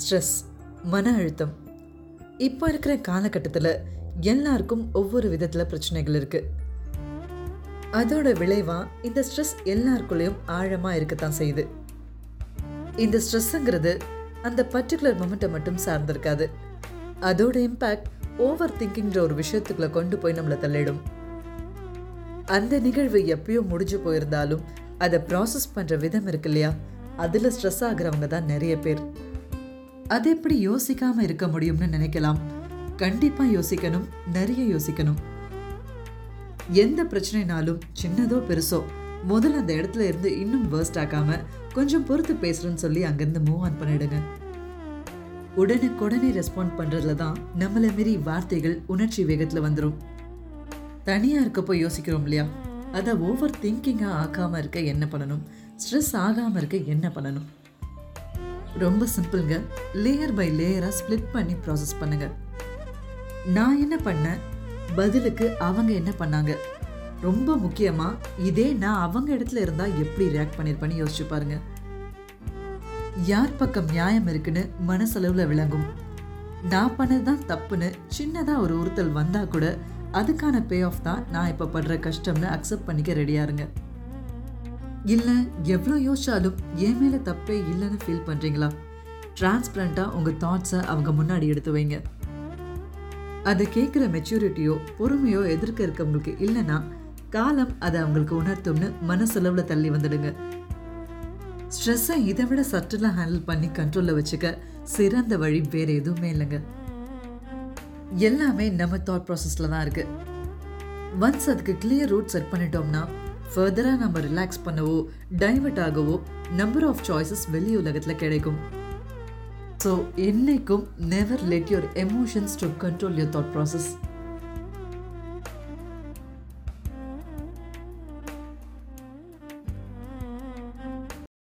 Stress மன அழுத்தம். இப்போ இருக்கிற காலகட்டத்தில் எல்லாருக்கும் ஒவ்வொரு விதத்தில் பிரச்சனைகள் இருக்குது அதோட விளைவாக இந்த ஸ்ட்ரெஸ் எல்லாருக்குள்ளேயும் ஆழமாக இருக்கத்தான் செய்யுது. இந்த ஸ்ட்ரெஸ்ஸுங்கிறது அந்த பர்டிகுலர் மொமெண்ட்டை மட்டும் சார்ந்திருக்காது. அதோட இம்பேக்ட் ஓவர் திங்கிங்கிற ஒரு விஷயத்துக்குள்ள கொண்டு போய் நம்மளை தள்ளிடும். அந்த நிகழ்வு எப்பயோ முடிஞ்சு போயிருந்தாலும் அதை ப்ராசஸ் பண்ணுற விதம் இருக்கு இல்லையா? அதில் ஸ்ட்ரெஸ் ஆகுறவங்க தான் நிறைய பேர். அது எப்படி யோசிக்காம இருக்க முடியும்னு நினைக்கலாம். கண்டிப்பா யோசிக்கணும் நிறைய யோசிக்கணும். எந்த பிரச்சனைனாலும் சின்னதோ பெருசோ முதல்ல அந்த இடத்துல இருந்து இன்னும் வேர்ஸ்ட் ஆக்காம கொஞ்சம் பொறுத்து பேசுறேன்னு சொல்லி அங்கிருந்து மூவ் ஆன் பண்ணிடுங்க. உடனுக்குடனே ரெஸ்பாண்ட் பண்றதுல தான் நம்மளை மீறி வார்த்தைகள் உணர்ச்சி வேகத்துல வந்துடும் தனியா இருக்கப்போ யோசிக்கிறோம் இல்லையா? அதை ஓவர் திங்கிங்காக ஆக்காம இருக்க என்ன பண்ணணும்? ஸ்ட்ரெஸ் ஆகாம இருக்க என்ன பண்ணணும்? ரொம்ப சிம்பிள்ங்க. லேயர் பை லேயராக ஸ்ப்ளிட் பண்ணி ப்ராசஸ் பண்ணுங்க. நான் என்ன பண்ணேன் பதிலுக்கு அவங்க என்ன பண்ணாங்க? ரொம்ப முக்கியமாக இதே நான் அவங்க இடத்துல இருந்தால் எப்படி ரியாக்ட் பண்ணிருப்பேன்னு யோசிச்சு பாருங்க. யார் பக்கம் நியாயம் இருக்குன்னு மனசளவில் விளங்கும். நான் பண்ணது தான் தப்புன்னு சின்னதாக ஒரு உறுத்தல் வந்தால் கூட அதுக்கான பே ஆஃப் தான் நான் இப்போ படுற கஷ்டம்னு அக்செப்ட் பண்ணிக்க ரெடியாக இருங்க. இல்லை எவ்வளோ யோசிச்சாலும் என் மேலே தப்பே இல்லைன்னு ஃபீல் பண்ணுறீங்களா டிரான்ஸ்பரண்ட்டாக உங்கள் தாட்ஸை அவங்க முன்னாடி எடுத்து வைங்க. அதை கேட்குற மெச்சூரிட்டியோ பொறுமையோ எதிர்க்க இருக்கவங்களுக்கு இல்லைன்னா காலம் அதை அவங்களுக்கு உணர்த்தும்னு மனசளவில் தள்ளி வந்துடுங்க. ஸ்ட்ரெஸ்ஸை இதை விட சட்டலாக ஹேண்டில் பண்ணி கண்ட்ரோலில் வச்சுக்க சிறந்த வழி வேறு எதுவுமே இல்லைங்க. எல்லாமே நம்ம தாட் ப்ராசஸில் தான் இருக்குது ஒன்ஸ் அதுக்கு கிளியர் ரூட் செட் பண்ணிட்டோம்னா ஃபர்தராக நம்ம ரிலாக்ஸ் பண்ணவோ டைவர்ட் ஆகவோ நம்பர் ஆஃப் சாய்ஸஸ் வெளி உலகத்தில் கிடைக்கும். ஸோ என்னைக்கும் never let your emotions to control your thought process